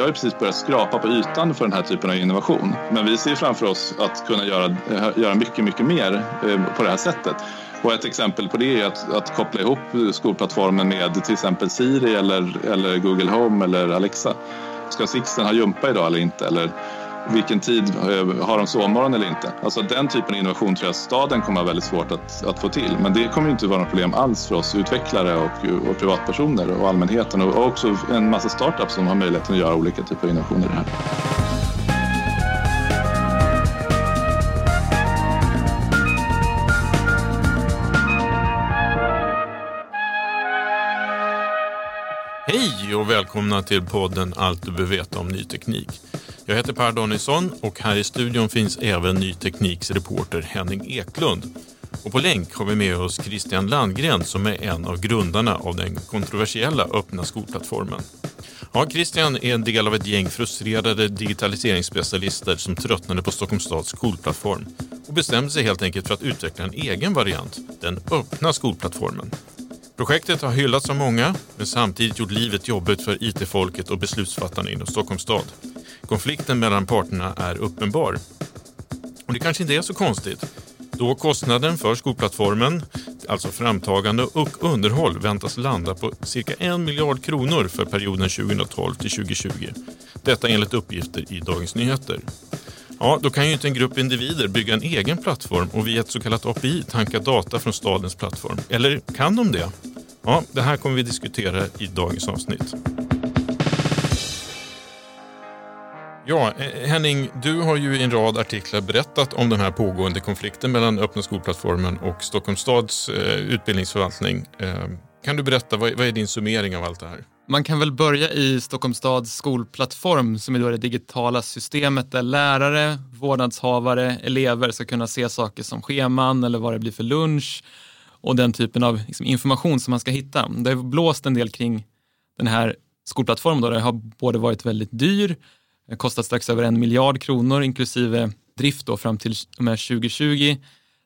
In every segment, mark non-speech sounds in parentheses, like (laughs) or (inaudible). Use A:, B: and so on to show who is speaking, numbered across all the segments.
A: Vi har ju precis börjat skrapa på ytan för den här typen av innovation. Men vi ser framför oss att kunna göra, eh, göra mycket, mycket mer eh, på det här sättet. Och ett exempel på det är att, att koppla ihop skolplattformen med till exempel Siri eller, eller Google Home eller Alexa. Ska Sixten ha jumpa idag eller inte? Eller vilken tid eh, har de sovmorgon eller inte? Alltså den typen av innovation tror jag staden kommer ha väldigt svårt att, att få till. Men det kommer inte vara något problem alls för oss utvecklare och, och privatpersoner och allmänheten och också en massa startups som har möjligheten att göra olika typer av innovationer i det här.
B: Hej och välkomna till podden Allt du behöver veta om ny teknik. Jag heter Per Danielsson och här i studion finns även Ny Tekniks reporter Henning Eklund. Och på länk har vi med oss Christian Landgren som är en av grundarna av den kontroversiella öppna skolplattformen. Ja, Christian är en del av ett gäng frustrerade digitaliseringsspecialister som tröttnade på Stockholms stads skolplattform och bestämde sig helt enkelt för att utveckla en egen variant, den öppna skolplattformen. Projektet har hyllats av många, men samtidigt gjort livet jobbigt för IT-folket och beslutsfattarna inom Stockholms stad. Konflikten mellan parterna är uppenbar. Och det kanske inte är så konstigt, då kostnaden för skolplattformen, alltså framtagande och underhåll, väntas landa på cirka en miljard kronor för perioden 2012 till 2020. Detta enligt uppgifter i Dagens Nyheter. Ja, då kan ju inte en grupp individer bygga en egen plattform och via ett så kallat API tanka data från stadens plattform. Eller kan de det? Ja, det här kommer vi diskutera i dagens avsnitt. Ja, eh, Henning, du har ju i en rad artiklar berättat om den här pågående konflikten mellan öppna skolplattformen och Stockholms stads eh, utbildningsförvaltning. Eh, kan du berätta, vad, vad är din summering av allt det här?
C: Man kan väl börja i Stockholms stads skolplattform som är då det digitala systemet där lärare, vårdnadshavare, elever ska kunna se saker som scheman eller vad det blir för lunch och den typen av liksom, information som man ska hitta. Det har blåst en del kring den här skolplattformen. Då. Det har både varit väldigt dyr, det har kostat strax över en miljard kronor inklusive drift då fram till 2020.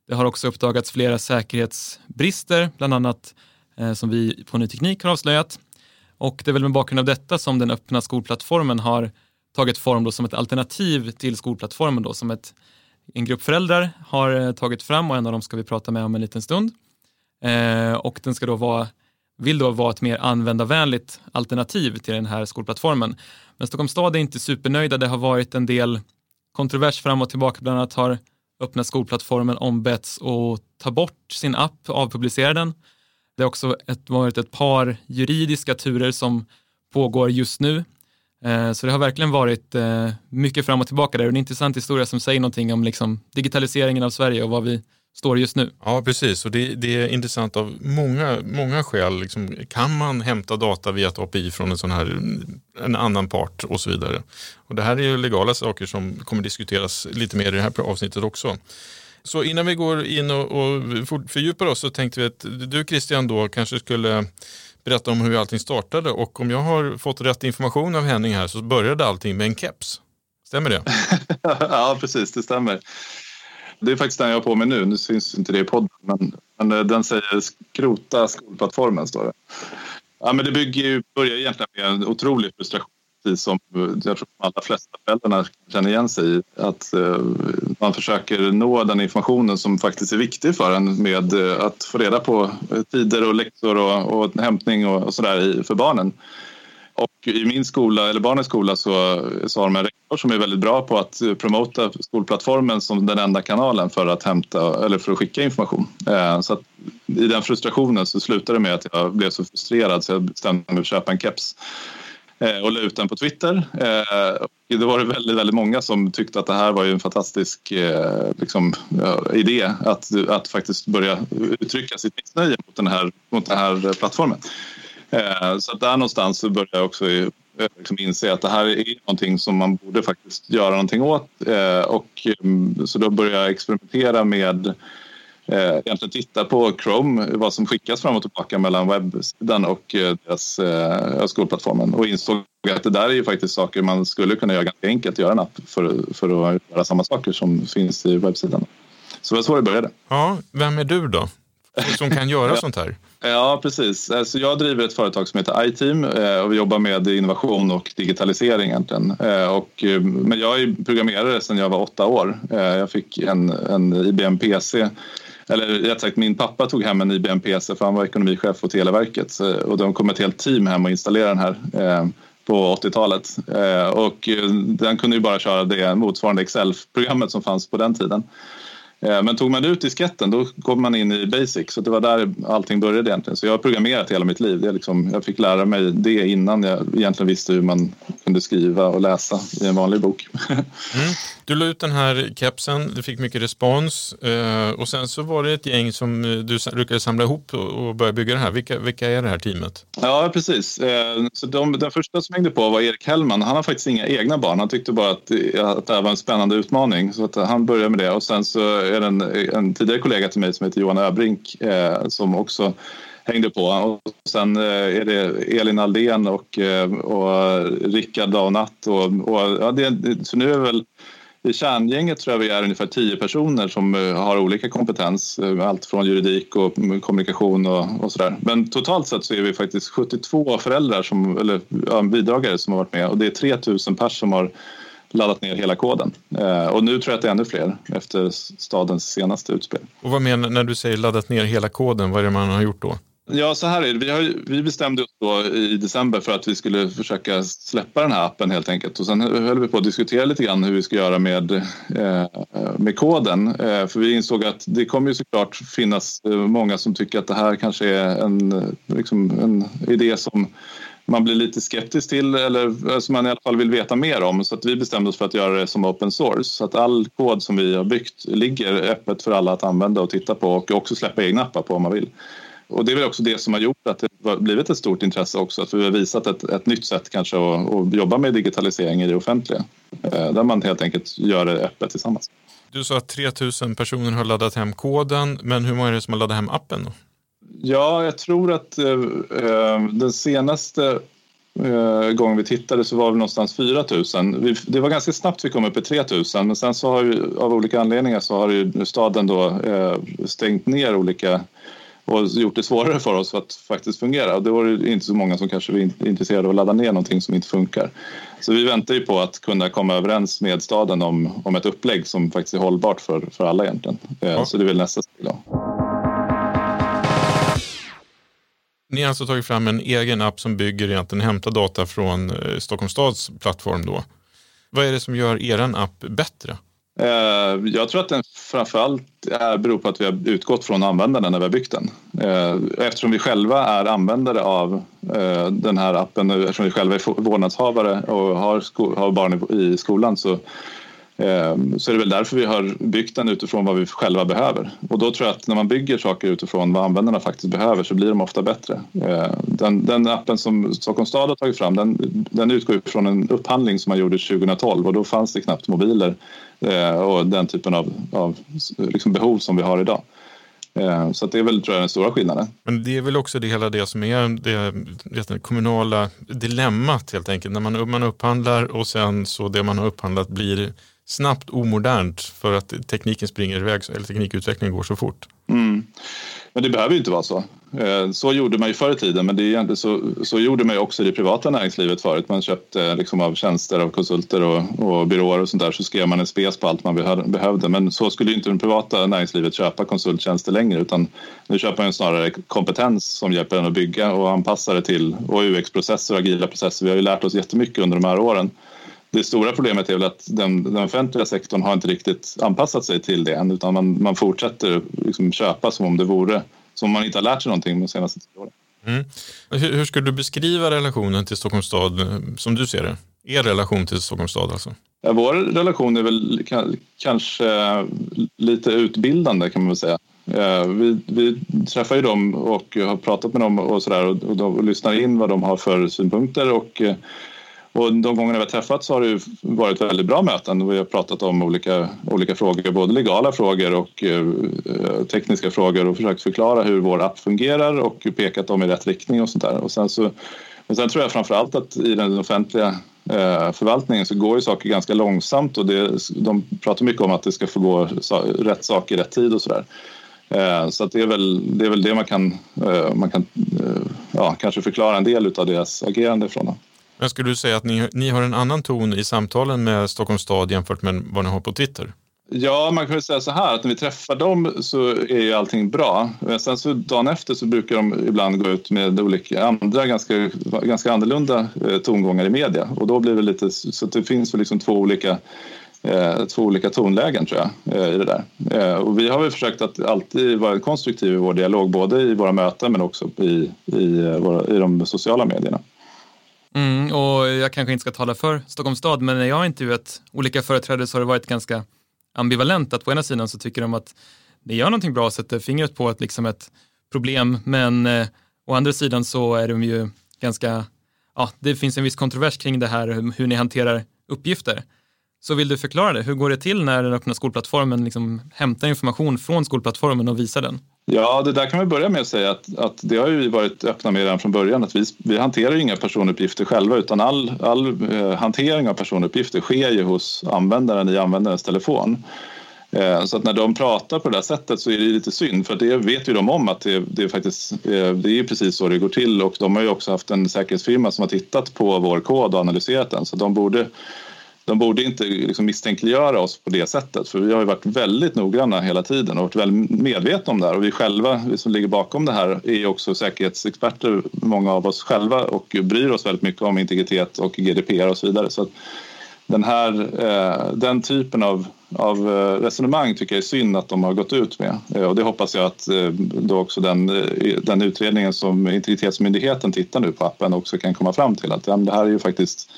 C: Det har också uppdagats flera säkerhetsbrister, bland annat eh, som vi på Ny Teknik har avslöjat. Och det är väl med bakgrund av detta som den öppna skolplattformen har tagit form då som ett alternativ till skolplattformen då som ett, en grupp föräldrar har eh, tagit fram och en av dem ska vi prata med om en liten stund. Eh, och den ska då vara, vill då vara ett mer användarvänligt alternativ till den här skolplattformen. Men Stockholms stad är inte supernöjda. Det har varit en del kontrovers fram och tillbaka. Bland annat har öppna skolplattformen ombetts att ta bort sin app, avpublicera den. Det har också ett, varit ett par juridiska turer som pågår just nu. Eh, så det har verkligen varit eh, mycket fram och tillbaka där och det är en intressant historia som säger någonting om liksom digitaliseringen av Sverige och vad vi står just nu.
B: Ja, precis. Och det, det är intressant av många, många skäl. Liksom, kan man hämta data via ett API från en sån här en annan part och så vidare. Och det här är ju legala saker som kommer diskuteras lite mer i det här avsnittet också. Så innan vi går in och, och fördjupar oss så tänkte vi att du Christian då kanske skulle berätta om hur allting startade och om jag har fått rätt information av Henning här så började allting med en keps. Stämmer det? (laughs)
A: ja, precis, det stämmer. Det är faktiskt den jag har på mig nu. Nu syns inte det i podden, men, men eh, den säger skrota skolplattformen, står det. Ja, men det bygger ju, börjar egentligen med en otrolig frustration precis som eh, jag tror de allra flesta föräldrarna känner igen sig i. Att eh, man försöker nå den informationen som faktiskt är viktig för en med eh, att få reda på eh, tider och läxor och, och hämtning och, och sådär för barnen. Och i min skola, eller barnens skola, så, så har de en rektor som är väldigt bra på att promota skolplattformen som den enda kanalen för att hämta eller för att skicka information. Eh, så att i den frustrationen så slutade det med att jag blev så frustrerad så jag bestämde mig för att köpa en keps eh, och la ut den på Twitter. Eh, och då var det väldigt, väldigt många som tyckte att det här var ju en fantastisk eh, liksom, idé att, att faktiskt börja uttrycka sitt missnöje mot den här, mot den här plattformen. Eh, så att där någonstans så började jag också eh, liksom inse att det här är någonting som man borde faktiskt göra någonting åt. Eh, och, mm, så då började jag experimentera med egentligen titta på Chrome, vad som skickas fram och tillbaka mellan webbsidan och deras skolplattformen och insåg att det där är ju faktiskt saker man skulle kunna göra ganska enkelt, göra en app för, för att göra samma saker som finns i webbsidan. Så det var så det började.
B: Ja, vem är du då? Som kan göra sånt här?
A: Ja, precis. Alltså jag driver ett företag som heter iTeam eh, och vi jobbar med innovation och digitalisering egentligen. Eh, och, eh, men jag är programmerare sedan jag var åtta år. Jag fick en, en IBM PC eller rätt sagt min pappa tog hem en IBM PC för han var ekonomichef på Televerket och de kom ett helt team hem och installerade den här på 80-talet och den kunde ju bara köra det motsvarande Excel-programmet som fanns på den tiden. Eh, men tog man ut disketten då kom man in i basic så det var där allting började egentligen. Så jag har programmerat hela mitt liv. Det liksom, jag fick lära mig det innan jag egentligen visste hur man kunde skriva och läsa i en vanlig bok. (laughs)
B: Mm. Du la ut den här kepsen, du fick mycket respons eh, och sen så var det ett gäng som du lyckades samla ihop och börja bygga det här. Vilka, vilka är det här teamet?
A: Ja, precis. Eh, så de, den första som hängde på var Erik Hellman. Han har faktiskt inga egna barn. Han tyckte bara att, att det här var en spännande utmaning så att han började med det och sen så är det en, en tidigare kollega till mig som heter Johan Öbrink eh, som också hängde på. Och sen eh, är det Elin Aldén och, eh, och Rickard Daunat. Och, och, ja, det, så nu är väl i kärngänget tror jag vi är ungefär tio personer som eh, har olika kompetens. Eh, allt från juridik och kommunikation och, och sådär. Men totalt sett så är vi faktiskt 72 föräldrar som, eller ja, bidragare som har varit med och det är 3000 personer som har laddat ner hela koden. Eh, och nu tror jag att det är ännu fler efter stadens senaste utspel.
B: Och vad menar när du säger laddat ner hela koden? Vad är det man har gjort då?
A: Ja, så här är det. Vi, har, vi bestämde oss då i december för att vi skulle försöka släppa den här appen helt enkelt. Och sen höll vi på att diskutera lite grann hur vi ska göra med, eh, med koden. Eh, för vi insåg att det kommer ju såklart finnas många som tycker att det här kanske är en, liksom en idé som man blir lite skeptisk till eller eh, som man i alla fall vill veta mer om. Så att vi bestämde oss för att göra det som open source. Så att all kod som vi har byggt ligger öppet för alla att använda och titta på och också släppa egna appar på om man vill. Och det är väl också det som har gjort att det har blivit ett stort intresse också. Att vi har visat ett, ett nytt sätt kanske att, att jobba med digitalisering i det offentliga. Eh, där man helt enkelt gör det öppet tillsammans.
B: Du sa att 3000 personer har laddat hem koden, men hur många är det som har laddat hem appen? Då?
A: Ja, jag tror att eh, eh den senaste eh, gången vi tittade så var det någonstans 4 000. Vi, det var ganska snabbt vi kom upp i 3 000 men sen så har ju av olika anledningar så har ju staden då eh, stängt ner olika och gjort det svårare för oss att faktiskt fungera. Och då var det inte så många som kanske var intresserade av att ladda ner någonting som inte funkar. Så vi väntar ju på att kunna komma överens med staden om, om ett upplägg som faktiskt är hållbart för, för alla egentligen. Eh, ja. Så det är väl nästa steg då.
B: Ni har alltså tagit fram en egen app som bygger egentligen hämta data från eh, Stockholms stads plattform då. Vad är det som gör er app bättre?
A: Eh, jag tror att den framförallt beror på att vi har utgått från användaren när vi har byggt den. Eh, eftersom vi själva är användare av den här appen, eftersom vi själva är vårdnadshavare och har barn i skolan så Ehm, så är det väl därför vi har byggt den utifrån vad vi själva behöver. Och då tror jag att när man bygger saker utifrån vad användarna faktiskt behöver så blir de ofta bättre. Ehm, den, den appen som Stockholms stad har tagit fram den, den utgår från en upphandling som man gjorde 2012 och då fanns det knappt mobiler eh, och den typen av, av liksom behov som vi har idag. Ehm, så det är väl tror jag, den stora skillnaden.
B: Men det är väl också det hela det som är det, det kommunala dilemmat helt enkelt. När man, man upphandlar och sen så det man har upphandlat blir snabbt omodernt för att tekniken springer iväg, eller teknikutvecklingen går så fort.
A: Mm. Men det behöver ju inte vara så. Eh, så gjorde man ju förr i tiden, men det är så, så gjorde man ju också i det privata näringslivet förut. Man köpte eh, liksom av tjänster av konsulter och, och byråer och sånt där så skrev man en spes på allt man behövde. Men så skulle ju inte det privata näringslivet köpa konsulttjänster längre utan nu köper man snarare kompetens som hjälper en att bygga och anpassa det till och UX-processer och agila processer. Vi har ju lärt oss jättemycket under de här åren. Det stora problemet är väl att den, den offentliga sektorn har inte riktigt anpassat sig till det än utan man, man fortsätter liksom köpa som om det vore som man inte har lärt sig någonting de senaste tio åren.
B: Mm. Hur, hur skulle du beskriva relationen till Stockholms stad som du ser det? Er relation till Stockholms stad alltså?
A: Ja, vår relation är väl kanske lite utbildande kan man väl säga. Vi, vi träffar ju dem och har pratat med dem och, sådär och, och, och lyssnar in vad de har för synpunkter och och de gångerna vi har träffats har det varit väldigt bra möten. Vi har pratat om olika, olika frågor, både legala frågor och eh, tekniska frågor och försökt förklara hur vår app fungerar och pekat dem i rätt riktning och sånt där. Och sen, så, men sen tror jag framför allt att i den offentliga eh, förvaltningen så går ju saker ganska långsamt och det, de pratar mycket om att det ska få gå rätt sak i rätt tid och sådär. Eh, så att det, är väl, det är väl det man kan, eh, man kan eh, ja, kanske förklara en del av deras agerande från. Dem.
B: Men skulle du säga att ni, ni har en annan ton i samtalen med Stockholms stad jämfört med vad ni har på Twitter?
A: Ja, man kan väl säga så här att när vi träffar dem så är ju allting bra. Men sen så dagen efter så brukar de ibland gå ut med olika andra ganska, ganska annorlunda eh, tongångar i media och då blir det lite så att det finns väl liksom två olika eh, två olika tonlägen tror jag eh, i det där. Och vi har väl försökt att alltid vara konstruktiva i vår dialog både i våra möten men också i, i, våra, i de sociala medierna.
C: Mm, och jag kanske inte ska tala för Stockholms stad, men när jag har intervjuat olika företrädare så har det varit ganska ambivalent. Att på ena sidan så tycker de att det gör någonting bra och sätter fingret på ett, liksom ett problem, men eh, å andra sidan så är de ju ganska, ja, det finns en viss kontrovers kring det här hur ni hanterar uppgifter. Så vill du förklara det? Hur går det till när den öppna skolplattformen liksom hämtar information från skolplattformen och visar den?
A: Ja, det där kan vi börja med att säga att, att det har vi varit öppna med redan från början att vi, vi hanterar inga personuppgifter själva utan all, all eh, hantering av personuppgifter sker ju hos användaren i användarens telefon. Eh, så att när de pratar på det där sättet så är det lite synd för det vet ju de om att det, det, är faktiskt, eh, det är precis så det går till och de har ju också haft en säkerhetsfirma som har tittat på vår kod och analyserat den så de borde de borde inte liksom misstänkliggöra oss på det sättet för vi har ju varit väldigt noggranna hela tiden och varit väldigt medvetna om det här och vi själva, vi som ligger bakom det här är också säkerhetsexperter, många av oss själva och bryr oss väldigt mycket om integritet och GDPR och så vidare. Så den, här, eh, den typen av, av eh, resonemang tycker jag är synd att de har gått ut med eh, och det hoppas jag att eh, då också den, eh, den utredningen som Integritetsmyndigheten tittar nu på appen också kan komma fram till att det här är ju faktiskt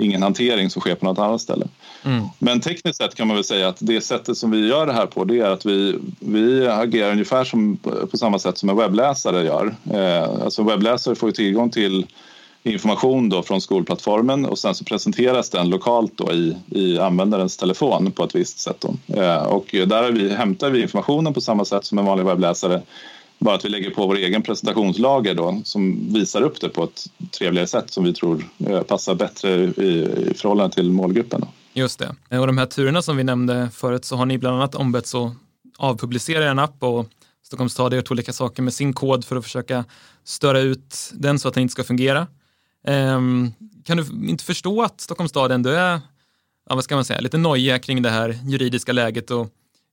A: ingen hantering som sker på något annat ställe. Mm. Men tekniskt sett kan man väl säga att det sättet som vi gör det här på det är att vi, vi agerar ungefär som, på samma sätt som en webbläsare gör. Eh, alltså en webbläsare får tillgång till information då från skolplattformen och sen så presenteras den lokalt då i, i användarens telefon på ett visst sätt. Då. Eh, och där vi, hämtar vi informationen på samma sätt som en vanlig webbläsare bara att vi lägger på vår egen presentationslager då, som visar upp det på ett trevligare sätt som vi tror eh, passar bättre i, i förhållande till målgruppen. Då.
C: Just det. Eh, och de här turerna som vi nämnde förut så har ni bland annat ombetts att avpublicera en app och Stockholms stad har gjort olika saker med sin kod för att försöka störa ut den så att den inte ska fungera. Um, kan du inte förstå att Stockholms stad ändå är, ja, vad ska man säga, lite nojiga kring det här juridiska läget och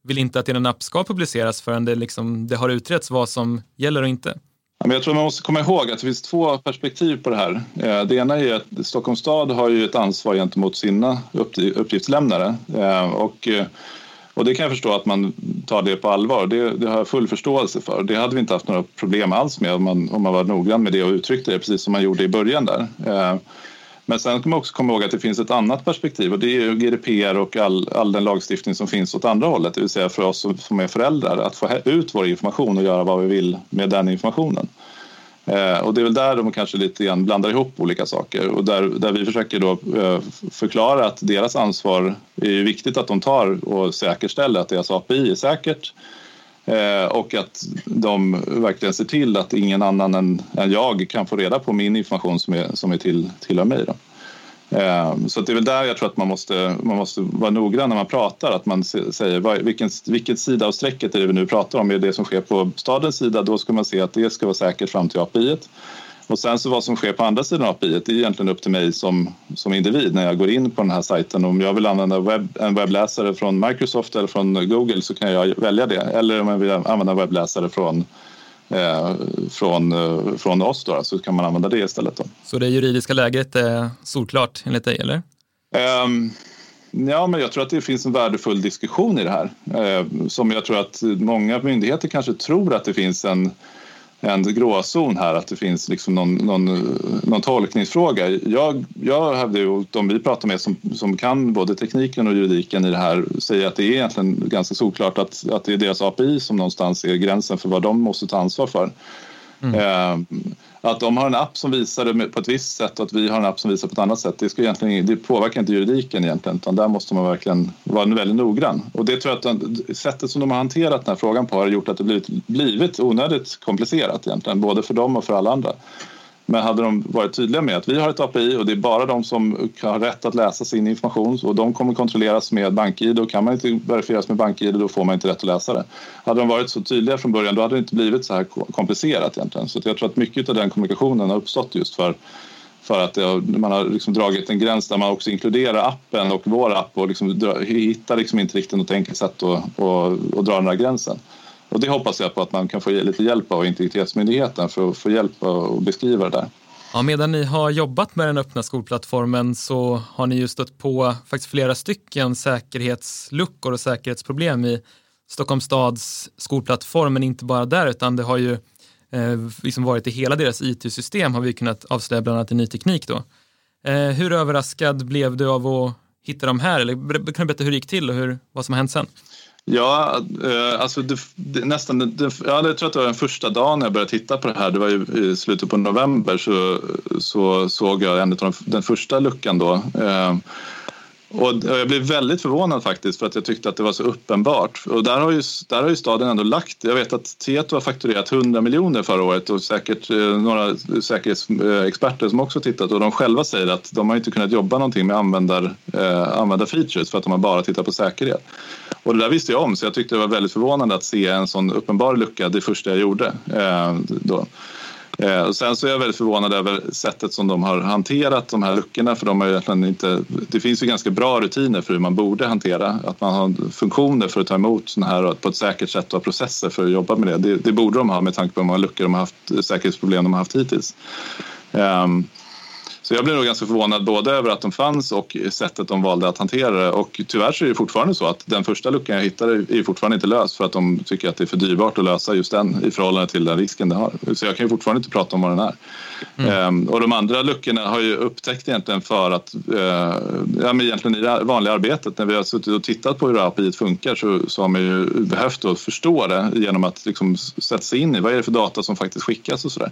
C: vill inte att din app ska publiceras förrän det, liksom, det har utretts vad som gäller och inte.
A: Jag tror man måste komma ihåg att det finns två perspektiv på det här. Eh, det ena är att Stockholms stad har ju ett ansvar gentemot sina uppgiftslämnare eh, och, eh, och det kan jag förstå att man tar det på allvar. Det, det har jag full förståelse för. Det hade vi inte haft några problem alls med om man, om man var noggrann med det och uttryckte det precis som man gjorde i början där. Men sen ska man också komma ihåg att det finns ett annat perspektiv och det är GDPR och all, all den lagstiftning som finns åt andra hållet, det vill säga för oss som är föräldrar att få ut vår information och göra vad vi vill med den informationen. Eh, och det är väl där de kanske lite grann blandar ihop olika saker och där, där vi försöker då eh, förklara att deras ansvar är viktigt att de tar och säkerställer att deras API är säkert Eh, och att de verkligen ser till att ingen annan än, än jag kan få reda på min information som, är, som är till, tillhör mig. Då. Eh, så det är väl där jag tror att man måste, man måste vara noggrann när man pratar. Att man säger vilken, vilket sida av strecket är det vi nu pratar om? Är det det som sker på stadens sida? Då ska man se att det ska vara säkert fram till API. -et. Och sen så vad som sker på andra sidan API det är egentligen upp till mig som, som individ när jag går in på den här sajten. Om jag vill använda webb, en webbläsare från Microsoft eller från Google så kan jag välja det. Eller om jag vill använda webbläsare från eh, från, eh, från oss då, så kan man använda det istället. Då.
C: Så det juridiska läget är solklart enligt dig, eller?
A: Um, Ja, men jag tror att det finns en värdefull diskussion i det här. Eh, som jag tror att många myndigheter kanske tror att det finns en, en gråzon här, att det finns liksom någon, någon, någon tolkningsfråga. Jag, jag hävdar ju, de vi pratar med som, som kan både tekniken och juridiken i det här säger att det är egentligen ganska solklart att, att det är deras API som någonstans är gränsen för vad de måste ta ansvar för. Mm. Ehm, att de har en app som visar det på ett visst sätt och att vi har en app som visar på ett annat sätt, det, ska egentligen, det påverkar inte juridiken egentligen, utan där måste man verkligen vara väldigt noggrann. Och det tror jag att sättet som de har hanterat den här frågan på har gjort att det blivit, blivit onödigt komplicerat egentligen, både för dem och för alla andra. Men hade de varit tydliga med att vi har ett API och det är bara de som har rätt att läsa sin information och de kommer kontrolleras med BankID och kan man inte verifieras med BankID då får man inte rätt att läsa det. Hade de varit så tydliga från början då hade det inte blivit så här komplicerat egentligen. Så jag tror att mycket av den kommunikationen har uppstått just för för att man har liksom dragit en gräns där man också inkluderar appen och vår app och liksom dra, hittar liksom inte riktigt något enkelt sätt att, att, att dra den här gränsen. Och det hoppas jag på att man kan få lite hjälp av Integritetsmyndigheten för att få hjälp att beskriva det där.
C: Ja, medan ni har jobbat med den öppna skolplattformen så har ni ju stött på faktiskt flera stycken säkerhetsluckor och säkerhetsproblem i Stockholms stads skolplattform, men inte bara där, utan det har ju eh, liksom varit i hela deras IT-system har vi kunnat avslöja bland annat i ny teknik. Då. Eh, hur överraskad blev du av att hitta de här? Eller kan du berätta hur det gick till och hur, vad som har hänt sen?
A: Ja, eh, alltså det, det, nästan, det, ja, jag tror att det var den första dagen jag började titta på det här. Det var ju i slutet på november så, så såg jag en av de, den första luckan då. Eh, och eh, jag blev väldigt förvånad faktiskt för att jag tyckte att det var så uppenbart. Och där har ju, där har ju staden ändå lagt, jag vet att Tieto har fakturerat 100 miljoner förra året och säkert eh, några säkerhetsexperter som också tittat och de själva säger att de har inte kunnat jobba någonting med användar, eh, användarfeatures för att de har bara tittat på säkerhet. Och det där visste jag om så jag tyckte det var väldigt förvånande att se en sån uppenbar lucka det första jag gjorde. Eh, då. Eh, och sen så är jag väldigt förvånad över sättet som de har hanterat de här luckorna för de har egentligen inte, det finns ju ganska bra rutiner för hur man borde hantera, att man har funktioner för att ta emot sådana här på ett säkert sätt och processer för att jobba med det. Det, det borde de ha med tanke på hur många luckor de har haft, säkerhetsproblem de har haft hittills. Um, så jag blev nog ganska förvånad både över att de fanns och sättet de valde att hantera det. Och tyvärr så är det fortfarande så att den första luckan jag hittade är fortfarande inte löst för att de tycker att det är för dyrbart att lösa just den i förhållande till den risken det har. Så jag kan ju fortfarande inte prata om vad den är. Mm. Ehm, och de andra luckorna har ju upptäckt egentligen för att, eh, ja men egentligen i det vanliga arbetet när vi har suttit och tittat på hur API funkar så, så har man ju behövt att förstå det genom att liksom sätta sig in i vad är det för data som faktiskt skickas och sådär.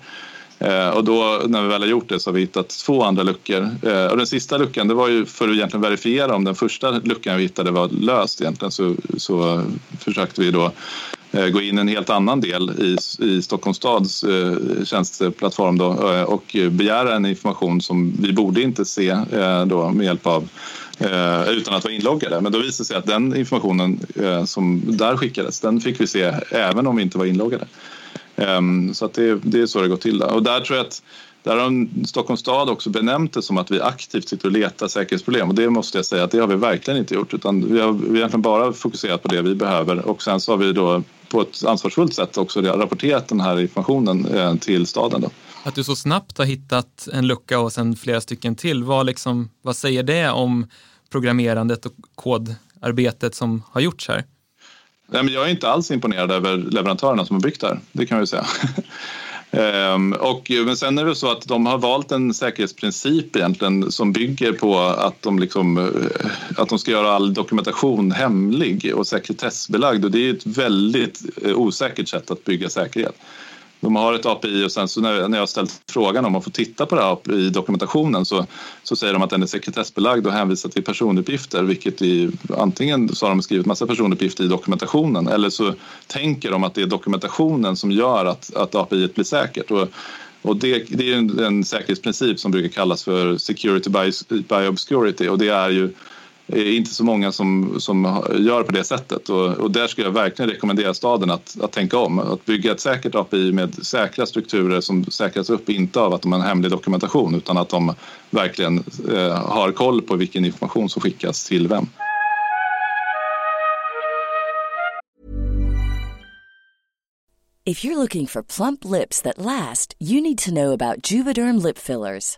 A: Eh, och då när vi väl har gjort det så har vi hittat två andra luckor. Eh, och den sista luckan det var ju för att egentligen verifiera om den första luckan vi hittade var löst egentligen så, så försökte vi då eh, gå in en helt annan del i, i Stockholms stads eh, tjänsteplattform då, eh, och begära en information som vi borde inte se eh, då med hjälp av eh, utan att vara inloggade. Men då visade det sig att den informationen eh, som där skickades den fick vi se även om vi inte var inloggade. Um, så att det, det är så det går till. Där. Och där tror jag att där har Stockholms stad också benämnt det som att vi aktivt sitter och letar säkerhetsproblem och det måste jag säga att det har vi verkligen inte gjort utan vi har, vi har egentligen bara fokuserat på det vi behöver och sen så har vi då på ett ansvarsfullt sätt också rapporterat den här informationen eh, till staden. Då.
C: Att du så snabbt har hittat en lucka och sen flera stycken till, vad, liksom, vad säger det om programmerandet och kodarbetet som har gjorts här?
A: Nej, men jag är inte alls imponerad över leverantörerna som har byggt det här, det kan vi säga. (laughs) Ehm, och, men sen är det så att de har valt en säkerhetsprincip egentligen som bygger på att de, liksom, eh, att de ska göra all dokumentation hemlig och sekretessbelagd och det är ett väldigt eh, osäkert sätt att bygga säkerhet. De har ett API och sen så när, när jag ställt frågan om att få titta på det här API-dokumentationen så, så säger de att den är sekretessbelagd och hänvisar till personuppgifter vilket i, antingen så har de skrivit massa personuppgifter i dokumentationen eller så tänker de att det är dokumentationen som gör att, att API blir säkert. Och, Och det, det är en, en säkerhetsprincip som brukar kallas för security by, by obscurity och det är ju inte så många som, som gör på det sättet och, och där skulle jag verkligen rekommendera staden att, att tänka om. Att bygga ett säkert API med säkra strukturer som säkras upp, inte av att de har en hemlig dokumentation utan att de verkligen eh, har koll på vilken information som skickas till vem.
D: If you're looking for plump lips that last, you need to know about Juvederm lip fillers.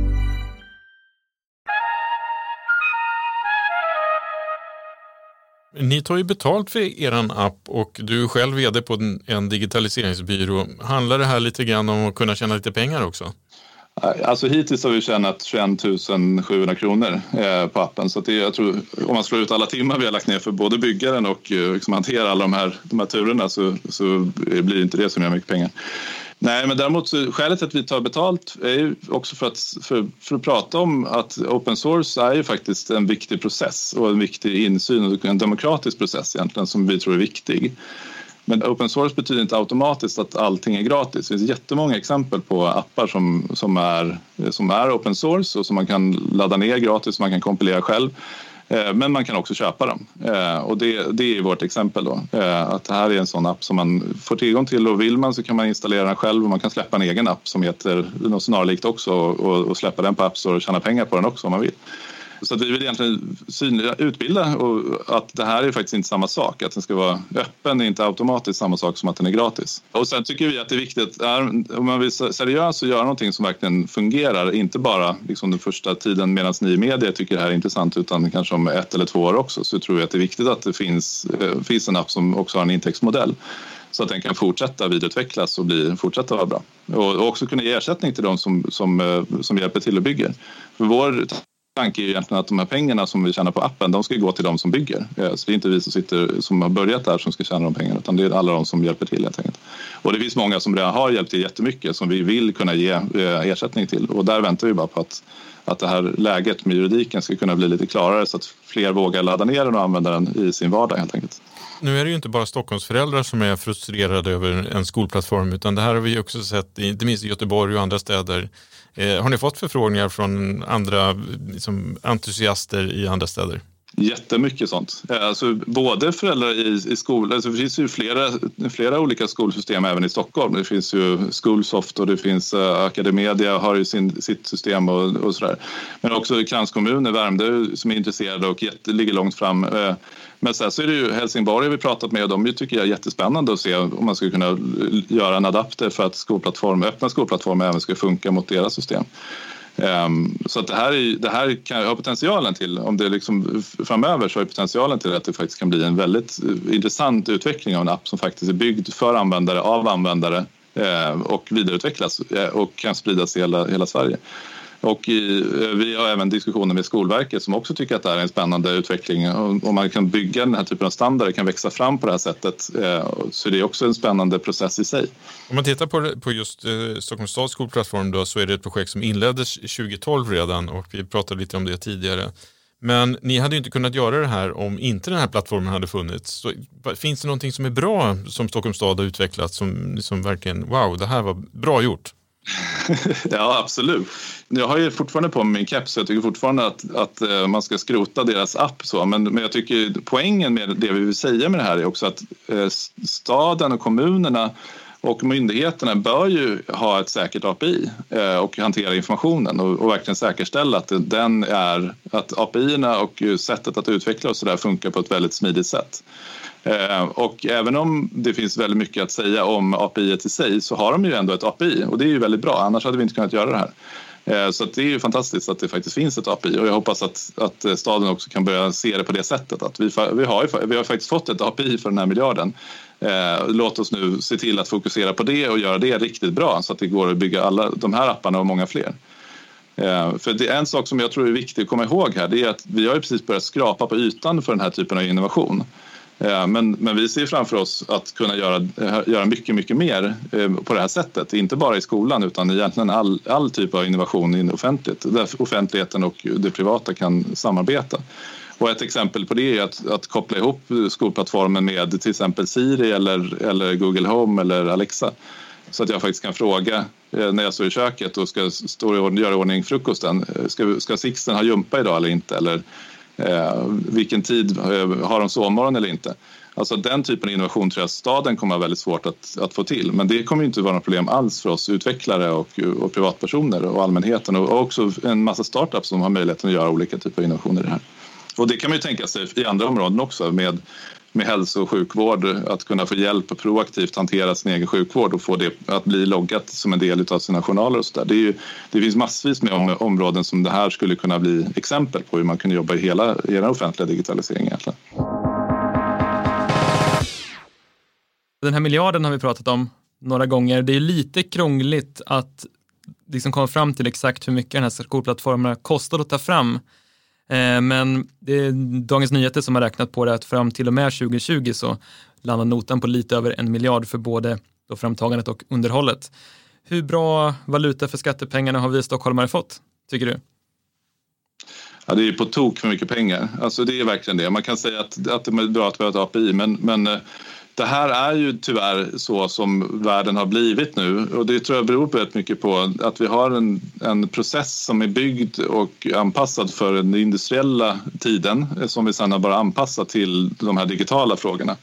B: Ni tar ju betalt för er app och du är själv vd på en digitaliseringsbyrå. Handlar det här lite grann om att kunna tjäna lite pengar också?
A: Alltså hittills har vi tjänat 21 700 kronor eh, på appen. Så det, jag tror, om man slår ut alla timmar vi har lagt ner för både byggaren och eh, liksom hantera alla de här, de här turerna så, så blir inte det så mycket pengar. Nej, men däremot så, skälet till att vi tar betalt är ju också för att, för, för att prata om att open source är ju faktiskt en viktig process och en viktig insyn och en demokratisk process egentligen som vi tror är viktig. Men open source betyder inte automatiskt att allting är gratis. Det finns jättemånga exempel på appar som, som, är, som är open source och som man kan ladda ner gratis och man kan kompilera själv. Eh, men man kan också köpa dem eh, och det, det är vårt exempel då. Eh, att det här är en sån app som man får tillgång till och vill man så kan man installera den själv och man kan släppa en egen app som heter något snarlikt också och, och släppa den på App Store och tjäna pengar på den också om man vill. Så att vi vill egentligen synliga, utbilda och att det här är faktiskt inte samma sak. Att den ska vara öppen är inte automatiskt samma sak som att den är gratis. Och sen tycker vi att det är viktigt, är, om man vill seriöst och göra någonting som verkligen fungerar, inte bara liksom den första tiden medan ni i media tycker det här är intressant utan kanske om ett eller två år också, så tror vi att det är viktigt att det finns, eh, finns en app som också har en intäktsmodell så att den kan fortsätta vidareutvecklas och bli, fortsätta vara bra. Och också kunna ge ersättning till de som, som, eh, som hjälper till och bygger. För vår tanke är egentligen att de här pengarna som vi tjänar på appen, de ska gå till de som bygger. Eh, så det är inte vi som, sitter, som har börjat där som ska tjäna de pengarna, utan det är alla de som hjälper till helt enkelt. Och det finns många som redan har hjälpt till jättemycket som vi vill kunna ge eh, ersättning till och där väntar vi bara på att att det här läget med juridiken ska kunna bli lite klarare så att fler vågar ladda ner den och använda den i sin vardag helt enkelt.
B: Nu är det ju inte bara Stockholmsföräldrar som är frustrerade över en skolplattform utan det här har vi också sett inte minst i Göteborg och andra städer. Eh, har ni fått förfrågningar från andra liksom, entusiaster i andra städer?
A: Jättemycket sånt. Eh, alltså, både föräldrar i, i skolan, alltså, det finns ju flera, flera olika skolsystem även i Stockholm. Det finns ju Schoolsoft och det finns uh, Academedia har ju sin, sitt system och, och sådär. Men också kranskommuner, Värmdö som är intresserade och jätte, ligger långt fram. Uh, men sen så är det ju Helsingborg vi pratat med och de tycker jag är jättespännande att se om man skulle kunna göra en adapter för att skolplattform, öppna skolplattformar även ska funka mot deras system. Um, så att det här, är, det här kan har potentialen till, om det liksom framöver så har potentialen till att det faktiskt kan bli en väldigt eh, intressant utveckling av en app som faktiskt är byggd för användare, av användare eh, och vidareutvecklas eh, och kan spridas i hela, hela Sverige. Och eh, vi har även diskussioner med Skolverket som också tycker att det här är en spännande utveckling. Om man kan bygga den här typen av standarder, kan växa fram på det här sättet, eh, så så är det också en spännande process i sig.
B: Om man tittar på, på just eh, Stockholms stads skolplattform då, så är det ett projekt som inleddes 2012 redan och vi pratade lite om det tidigare. Men ni hade ju inte kunnat göra det här om inte den här plattformen hade funnits. Så, finns det någonting som är bra som Stockholms stad har utvecklat som, som verkligen, wow, det här var bra gjort? (laughs)
A: ja, absolut. Jag har ju fortfarande på mig min keps, så jag tycker fortfarande att, att eh, man ska skrota deras app. Så. Men, men jag tycker poängen med det vi vill säga med det här är också att eh, staden och kommunerna och myndigheterna bör ju ha ett säkert API eh, och hantera informationen och verkligen säkerställa att den är att API och sättet att utveckla och så där funkar på ett väldigt smidigt sätt. Eh, och även om det finns väldigt mycket att säga om API i sig så har de ju ändå ett API och det är ju väldigt bra, annars hade vi inte kunnat göra det här. Eh, så det är ju fantastiskt att det faktiskt finns ett API och jag hoppas att, att eh, staden också kan börja se det på det sättet att vi, vi, har, vi har faktiskt fått ett API för den här miljarden. Eh, låt oss nu se till att fokusera på det och göra det riktigt bra så att det går att bygga alla de här apparna och många fler. För det är en sak som jag tror är viktig att komma ihåg här det är att vi har ju precis börjat skrapa på ytan för den här typen av innovation. Eh, men, men vi ser framför oss att kunna göra, eh, göra mycket, mycket mer eh, på det här sättet. Inte bara i skolan utan egentligen all, all typ av innovation in offentligt, där offentligheten och det privata kan samarbeta. Och ett exempel på det är att, att koppla ihop skolplattformen med till exempel Siri eller, eller Google Home eller Alexa. Så att jag faktiskt kan fråga när jag står i köket och ska stå och göra i ordning frukosten. Ska, ska Sixten ha jumpa idag eller inte? Eller Eh, vilken tid eh, har de sovmorgon eller inte? Alltså den typen av innovation tror jag staden kommer att ha väldigt svårt att, att få till. Men det kommer inte vara något problem alls för oss utvecklare och, och privatpersoner och allmänheten och också en massa startups som har möjligheten att göra olika typer av innovationer i det här. Och det kan man ju tänka sig i andra områden också med med hälso och sjukvård att kunna få hjälp och proaktivt hantera sin egen sjukvård och få det att bli loggat som en del av sina journaler och så där. Det, är ju, det finns massvis med områden som det här skulle kunna bli exempel på hur man kan jobba i hela, hela offentliga digitaliseringen egentligen.
C: Den här miljarden har vi pratat om några gånger. Det är lite krångligt att liksom komma fram till exakt hur mycket den här skolplattformarna kostar att ta fram. Eh, men det är Dagens Nyheter som har räknat på det att fram till och med 2020 så landar notan på lite över en miljard för både då framtagandet och underhållet. Hur bra valuta för skattepengarna har vi stockholmare fått, tycker du?
A: Ja, det är på tok för mycket pengar. Alltså det är verkligen det. Man kan säga att, att det är bra att vi har ett API, men, men eh, det här är ju tyvärr så som världen har blivit nu och det tror jag beror på rätt mycket på att vi har en, en process som är byggd och anpassad för den industriella tiden eh, som vi sedan har bara anpassat till de här digitala frågorna.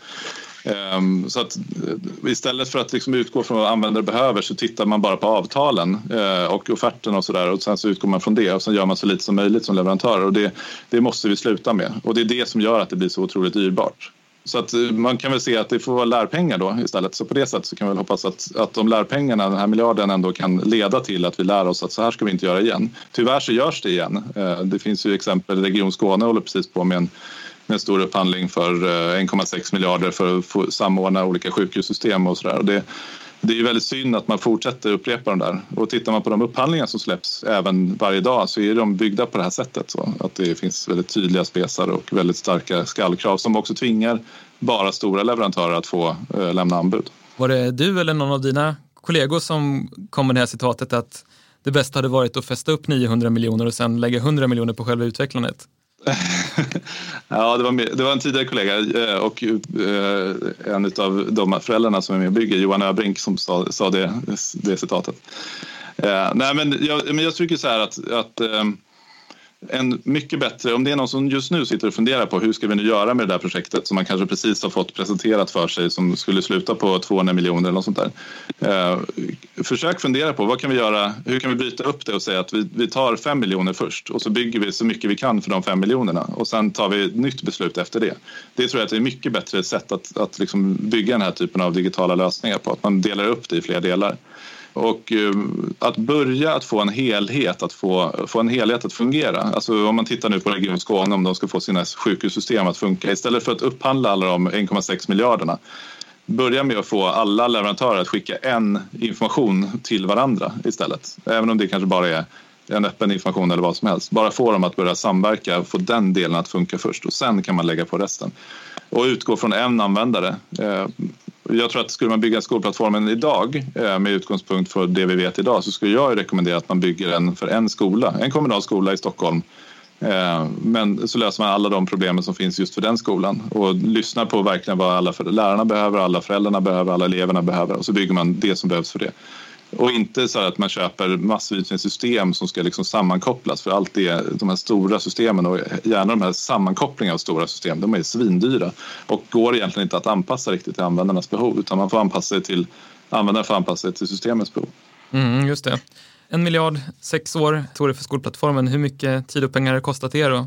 A: Ehm, så att eh, istället för att liksom utgå från vad användare behöver så tittar man bara på avtalen eh, och offerten och sådär och sen så utgår man från det och sen gör man så lite som möjligt som leverantör och det, det måste vi sluta med och det är det som gör att det blir så otroligt dyrbart. Så att eh, man kan väl se att det får vara lärpengar då istället. Så på det sättet så kan vi väl hoppas att, att de lärpengarna, den här miljarden ändå kan leda till att vi lär oss att så här ska vi inte göra igen. Tyvärr så görs det igen. Eh, det finns ju exempel, Region Skåne håller precis på med en med en stor upphandling för eh, 1,6 miljarder för att få samordna olika sjukhussystem och sådär. Det, det är ju väldigt synd att man fortsätter upprepa de där. Och tittar man på de upphandlingar som släpps även varje dag så är de byggda på det här sättet. Så att det finns väldigt tydliga spesar och väldigt starka skallkrav som också tvingar bara stora leverantörer att få eh, lämna anbud.
C: Var det du eller någon av dina kollegor som kom med det här citatet att det bästa hade varit att fästa upp 900 miljoner och sen lägga 100 miljoner på själva utvecklandet? (laughs)
A: ja, det var, det var en tidigare kollega eh, och eh, en av de föräldrarna som är med och bygger, Johan Öbrink, som sa, sa det, det citatet. Eh, nej, men jag, men jag tycker så här att, att en mycket bättre, om det är någon som just nu sitter och funderar på hur ska vi nu göra med det där projektet som man kanske precis har fått presenterat för sig som skulle sluta på 200 miljoner eller något sånt där. Eh, försök fundera på vad kan vi göra, hur kan vi bryta upp det och säga att vi, vi tar 5 miljoner först och så bygger vi så mycket vi kan för de 5 miljonerna och sen tar vi ett nytt beslut efter det. Det tror jag att det är mycket bättre sätt att, att liksom bygga den här typen av digitala lösningar på, att man delar upp det i fler delar. Och ehm, att börja att få en helhet att få, få en helhet att fungera. Alltså om man tittar nu på Region Skåne om de ska få sina sjukhussystem att funka istället för att upphandla alla de 1,6 miljarderna börja med att få alla leverantörer att skicka en information till varandra istället. Även om det kanske bara är en öppen information eller vad som helst. Bara få dem att börja samverka, få den delen att funka först och sen kan man lägga på resten. Och utgå från en användare. Eh, jag tror att skulle man bygga skolplattformen idag eh, med utgångspunkt för det vi vet idag så skulle jag rekommendera att man bygger en för en skola, en kommunal skola i Stockholm. Eh, men så löser man alla de problemen som finns just för den skolan och lyssnar på verkligen vad alla lärarna behöver, alla föräldrarna behöver, alla eleverna behöver och så bygger man det som behövs för det. Och inte så att man köper massvis med system som ska liksom sammankopplas för allt det, de här stora systemen och gärna de här sammankopplingen av stora system, de är svindyra och går egentligen inte att anpassa riktigt till användarnas behov utan man får anpassa sig till, användaren får anpassa sig till systemets behov.
C: Mm, just det. En miljard, sex år tog det för skolplattformen. Hur mycket tid och pengar har det kostat er att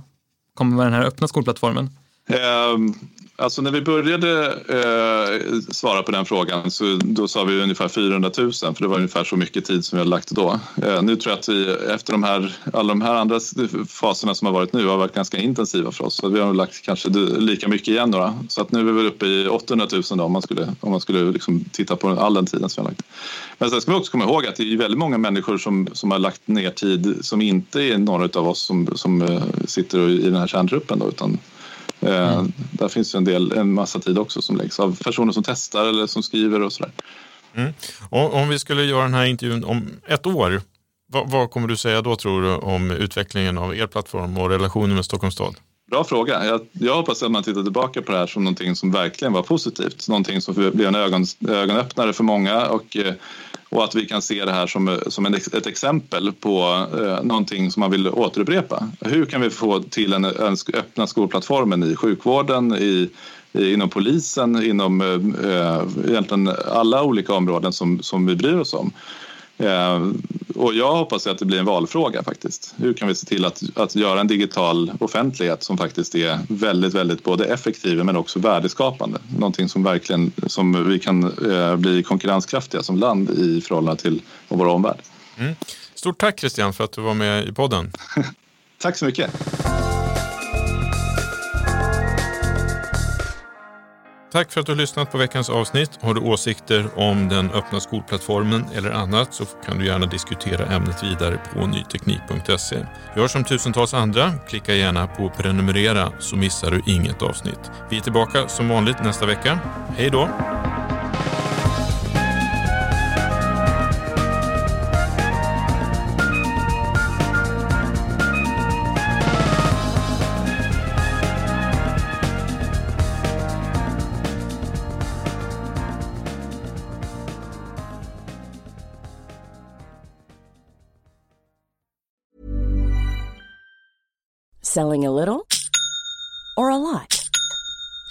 C: komma med den här öppna skolplattformen?
A: Alltså när vi började eh, svara på den frågan så då sa vi ungefär 400 000 för det var ungefär så mycket tid som vi hade lagt då. Eh, nu tror jag att vi efter de här, alla de här andra faserna som har varit nu har varit ganska intensiva för oss. Så vi har lagt kanske lika mycket igen då. Så att nu är vi uppe i 800 000 då, om man skulle, om man skulle liksom titta på all den tiden som vi har lagt. Men sen ska vi också komma ihåg att det är väldigt många människor som, som har lagt ner tid som inte är några av oss som, som eh, sitter i den här kärntruppen då, utan mm. Där finns en, del, en massa tid också som läggs av personer som testar eller som skriver och sådär.
B: Mm. Om vi skulle göra den här intervjun om ett år, vad, vad, kommer du säga då tror du om utvecklingen av er plattform och relationen med Stockholms stad?
A: Bra fråga. Jag, jag hoppas att man tittar tillbaka på det här som någonting som verkligen var positivt. Någonting som blev en ögon, ögonöppnare för många och eh, och att vi kan se det här som, eh, som en, ett exempel på eh, någonting som man vill återupprepa. Hur kan vi få till en, en öppna skolplattformen i sjukvården, i, i, inom polisen, inom eh, eh, egentligen alla olika områden som, som vi bryr oss om. Eh, och jag hoppas att det blir en valfråga faktiskt. Hur kan vi se till att, att göra en digital offentlighet som faktiskt är väldigt, väldigt både effektiv men också värdeskapande. Någonting som verkligen som vi kan eh, bli konkurrenskraftiga som land i förhållande till vår omvärld. Mm.
B: Stort tack Christian för att du var med i podden. (laughs)
A: tack så mycket.
B: Tack för att du har lyssnat på veckans avsnitt. Har du åsikter om den öppna skolplattformen eller annat så kan du gärna diskutera ämnet vidare på nyteknik.se. Gör som tusentals andra, klicka gärna på prenumerera så missar du inget avsnitt. Vi är tillbaka som vanligt nästa vecka. Hej då!